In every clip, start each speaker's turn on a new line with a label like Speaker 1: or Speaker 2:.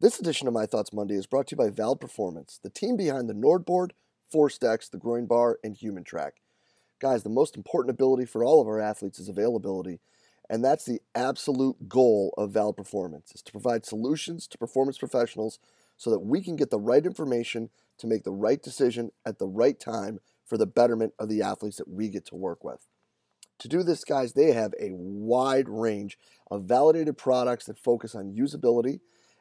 Speaker 1: This edition of My Thoughts Monday is brought to you by Vald Performance, the team behind the Nordboard, ForceDecks, the Groin Bar, and HumanTrak. Guys, the most important ability for all of our athletes is availability, and that's the absolute goal of Vald Performance, is to provide solutions to performance professionals so that we can get the right information to make the right decision at the right time for the betterment of the athletes that we get to work with. To do this, guys, they have a wide range of validated products that focus on usability,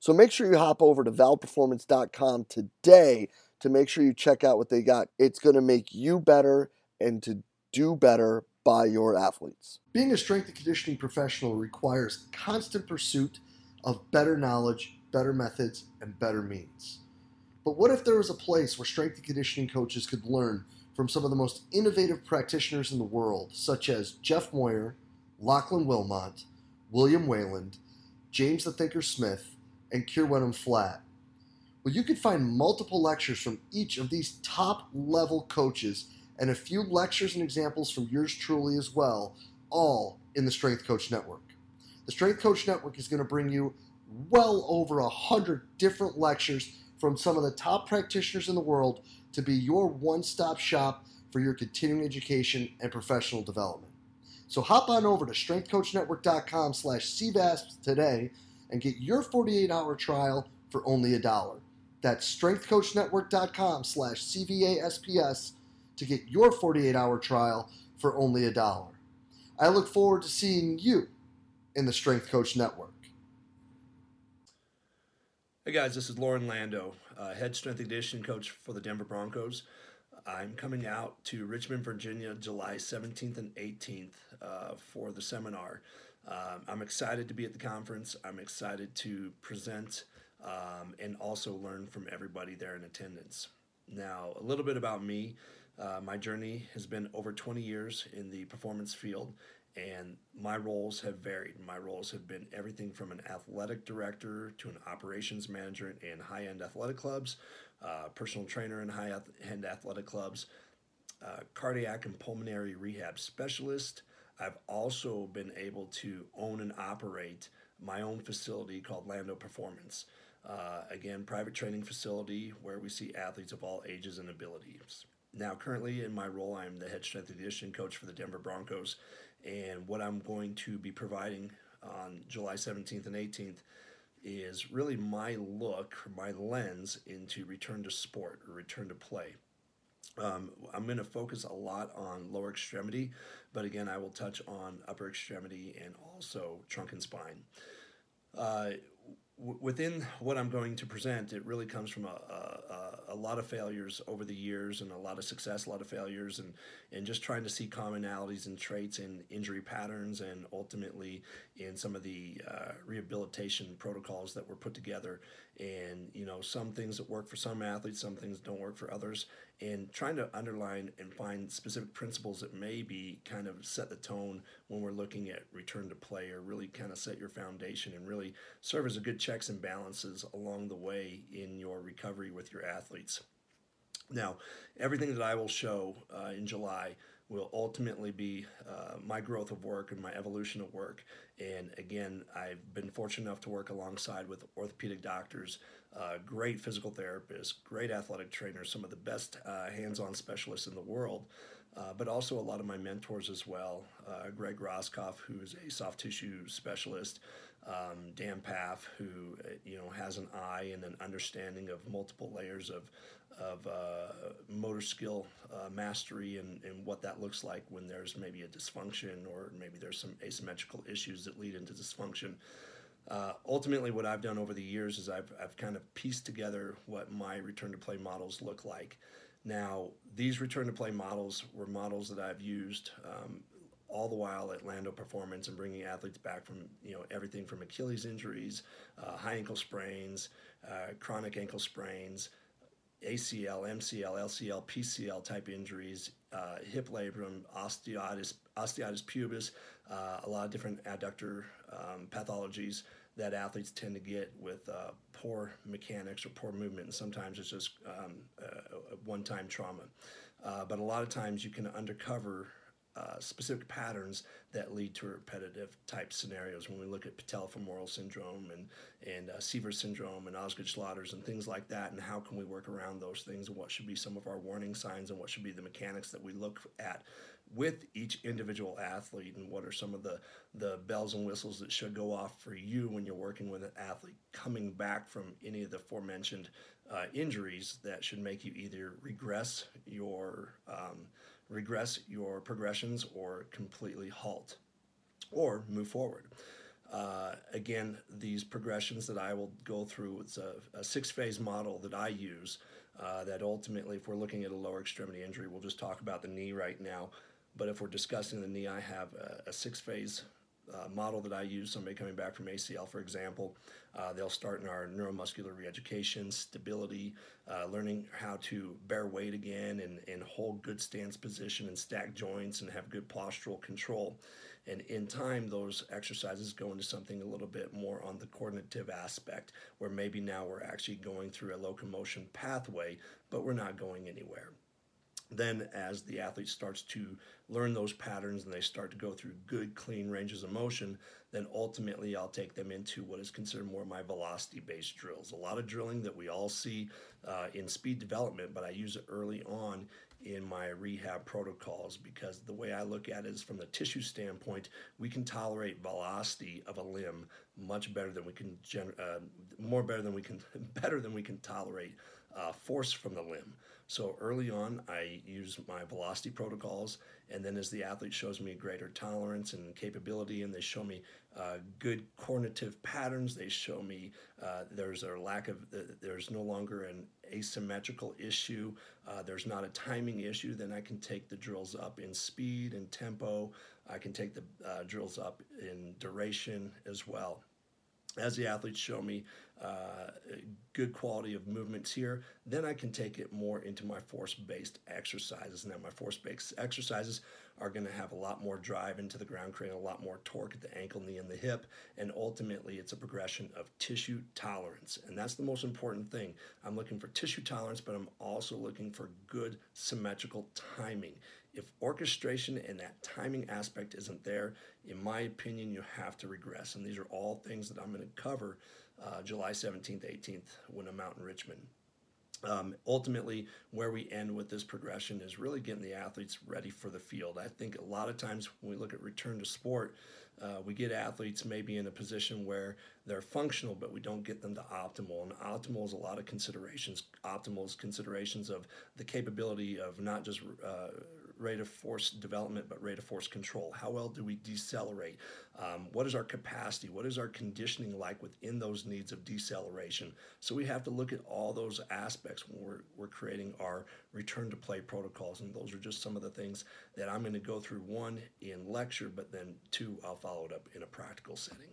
Speaker 1: So make sure you hop over to valdperformance.com today to make sure you check out what they got. It's going to make you better and to do better by your athletes. Being a strength and conditioning professional requires constant pursuit of better knowledge, better methods, and better means. But what if there was a place where strength and conditioning coaches could learn from some of the most innovative practitioners in the world, such as Jeff Moyer, Lachlan Wilmot, William Wayland, James the Thinker Smith, and Kieran flat? Well, you can find multiple lectures from each of these top level coaches and a few lectures and examples from yours truly as well, all in the Strength Coach Network. The Strength Coach Network is going to bring you well over a hundred different lectures from some of the top practitioners in the world to be your one-stop shop for your continuing education and professional development. So hop on over to strengthcoachnetwork.com slash CVASP today and get your 48-hour trial for only a dollar. That's strengthcoachnetwork.com slash CVASPS to get your 48-hour trial for only a dollar. I look forward to seeing you in the Strength Coach Network.
Speaker 2: Hey guys, this is Loren Landow, uh, head strength and conditioning coach for the Denver Broncos. I'm coming out to Richmond, Virginia, July 17th and 18th uh, for the seminar. Um, I'm excited to be at the conference. I'm excited to present um, and also learn from everybody there in attendance. Now, a little bit about me. Uh, my journey has been over 20 years in the performance field, and my roles have varied. My roles have been everything from an athletic director to an operations manager in high end athletic clubs, uh, personal trainer in high end athletic clubs, uh, cardiac and pulmonary rehab specialist. I've also been able to own and operate my own facility called Landow Performance. Uh, again, private training facility where we see athletes of all ages and abilities. Now, currently in my role, I'm the head strength and conditioning coach for the Denver Broncos, and what I'm going to be providing on July 17th and 18th is really my look, my lens into return to sport or return to play. Um, I'm going to focus a lot on lower extremity, but again, I will touch on upper extremity and also trunk and spine. Uh, within what I'm going to present, it really comes from a, a, a, lot of failures over the years and a lot of success, a lot of failures, and, and just trying to see commonalities and traits in injury patterns and ultimately in some of the uh, rehabilitation protocols that were put together. And, you know, some things that work for some athletes, some things don't work for others, and trying to underline and find specific principles that maybe kind of set the tone when we're looking at return to play or really kind of set your foundation and really serve as a good checks and balances along the way in your recovery with your athletes. Now, everything that I will show uh, in July will ultimately be uh, my growth of work and my evolution of work. And again, I've been fortunate enough to work alongside with orthopedic doctors, uh, great physical therapists, great athletic trainers, some of the best uh, hands on specialists in the world. Uh, but also a lot of my mentors as well. Uh, Greg Roskopf, who is a soft tissue specialist, um, Dan Pfaff, who uh, you know has an eye and an understanding of multiple layers of of uh, motor skill uh, mastery and, and what that looks like when there's maybe a dysfunction or maybe there's some asymmetrical issues that lead into dysfunction. Uh, ultimately, what I've done over the years is I've, I've kind of pieced together what my return to play models look like. Now, these return to play models were models that I've used um, all the while at Landow Performance and bringing athletes back from you know everything from Achilles injuries, uh, high ankle sprains, uh, chronic ankle sprains, ACL, MCL, LCL, PCL type injuries, uh, hip labrum, osteitis, osteitis pubis, uh, a lot of different adductor um, pathologies that athletes tend to get with uh, poor mechanics or poor movement, and sometimes it's just um, a, a one-time trauma. Uh, but a lot of times you can undercover uh, specific patterns that lead to repetitive type scenarios. When we look at patellofemoral syndrome and and uh, syndrome and Osgood-Schlatter's and things like that, and how can we work around those things, and what should be some of our warning signs, and what should be the mechanics that we look at with each individual athlete, and what are some of the the bells and whistles that should go off for you when you're working with an athlete coming back from any of the aforementioned uh, injuries that should make you either regress your um, regress your progressions or completely halt or move forward. Uh, again, these progressions that I will go through, it's a, a six phase model that I use. Uh, that ultimately, if we're looking at a lower extremity injury, we'll just talk about the knee right now. But if we're discussing the knee, I have a, a six phase uh, model that I use, somebody coming back from ACL, for example, uh, they'll start in our neuromuscular reeducation, stability, uh, learning how to bear weight again and, and hold good stance position and stack joints and have good postural control. And in time, those exercises go into something a little bit more on the coordinative aspect, where maybe now we're actually going through a locomotion pathway, but we're not going anywhere then as the athlete starts to learn those patterns and they start to go through good clean ranges of motion then ultimately i'll take them into what is considered more my velocity based drills. A lot of drilling that we all see uh, in speed development but i use it early on in my rehab protocols because the way i look at it is from the tissue standpoint we can tolerate velocity of a limb much better than we can gener- uh, more better than we can better than we can tolerate uh, force from the limb so early on, I use my velocity protocols, and then as the athlete shows me greater tolerance and capability, and they show me uh, good coordinative patterns, they show me uh, there's a lack of, uh, there's no longer an asymmetrical issue, uh, there's not a timing issue, then I can take the drills up in speed and tempo. I can take the uh, drills up in duration as well as the athletes show me uh, good quality of movements here, then I can take it more into my force based exercises. Now, my force based exercises are going to have a lot more drive into the ground, creating a lot more torque at the ankle, knee, and the hip. And ultimately, it's a progression of tissue tolerance. And that's the most important thing. I'm looking for tissue tolerance, but I'm also looking for good symmetrical timing. If orchestration and that timing aspect isn't there, in my opinion, you have to regress. And these are all things that I'm going to cover uh, July 17th, 18th when I'm out in Richmond. Um, ultimately, where we end with this progression is really getting the athletes ready for the field. I think a lot of times when we look at return to sport, uh, we get athletes maybe in a position where they're functional, but we don't get them to optimal. And optimal is a lot of considerations. Optimal is considerations of the capability of not just uh, rate of force development, but rate of force control. How well do we decelerate? Um, what is our capacity? What is our conditioning like within those needs of deceleration? So we have to look at all those aspects when we're, we're creating our return to play protocols. And those are just some of the things that I'm going to go through one in lecture, but then two, I'll follow it up in a practical setting.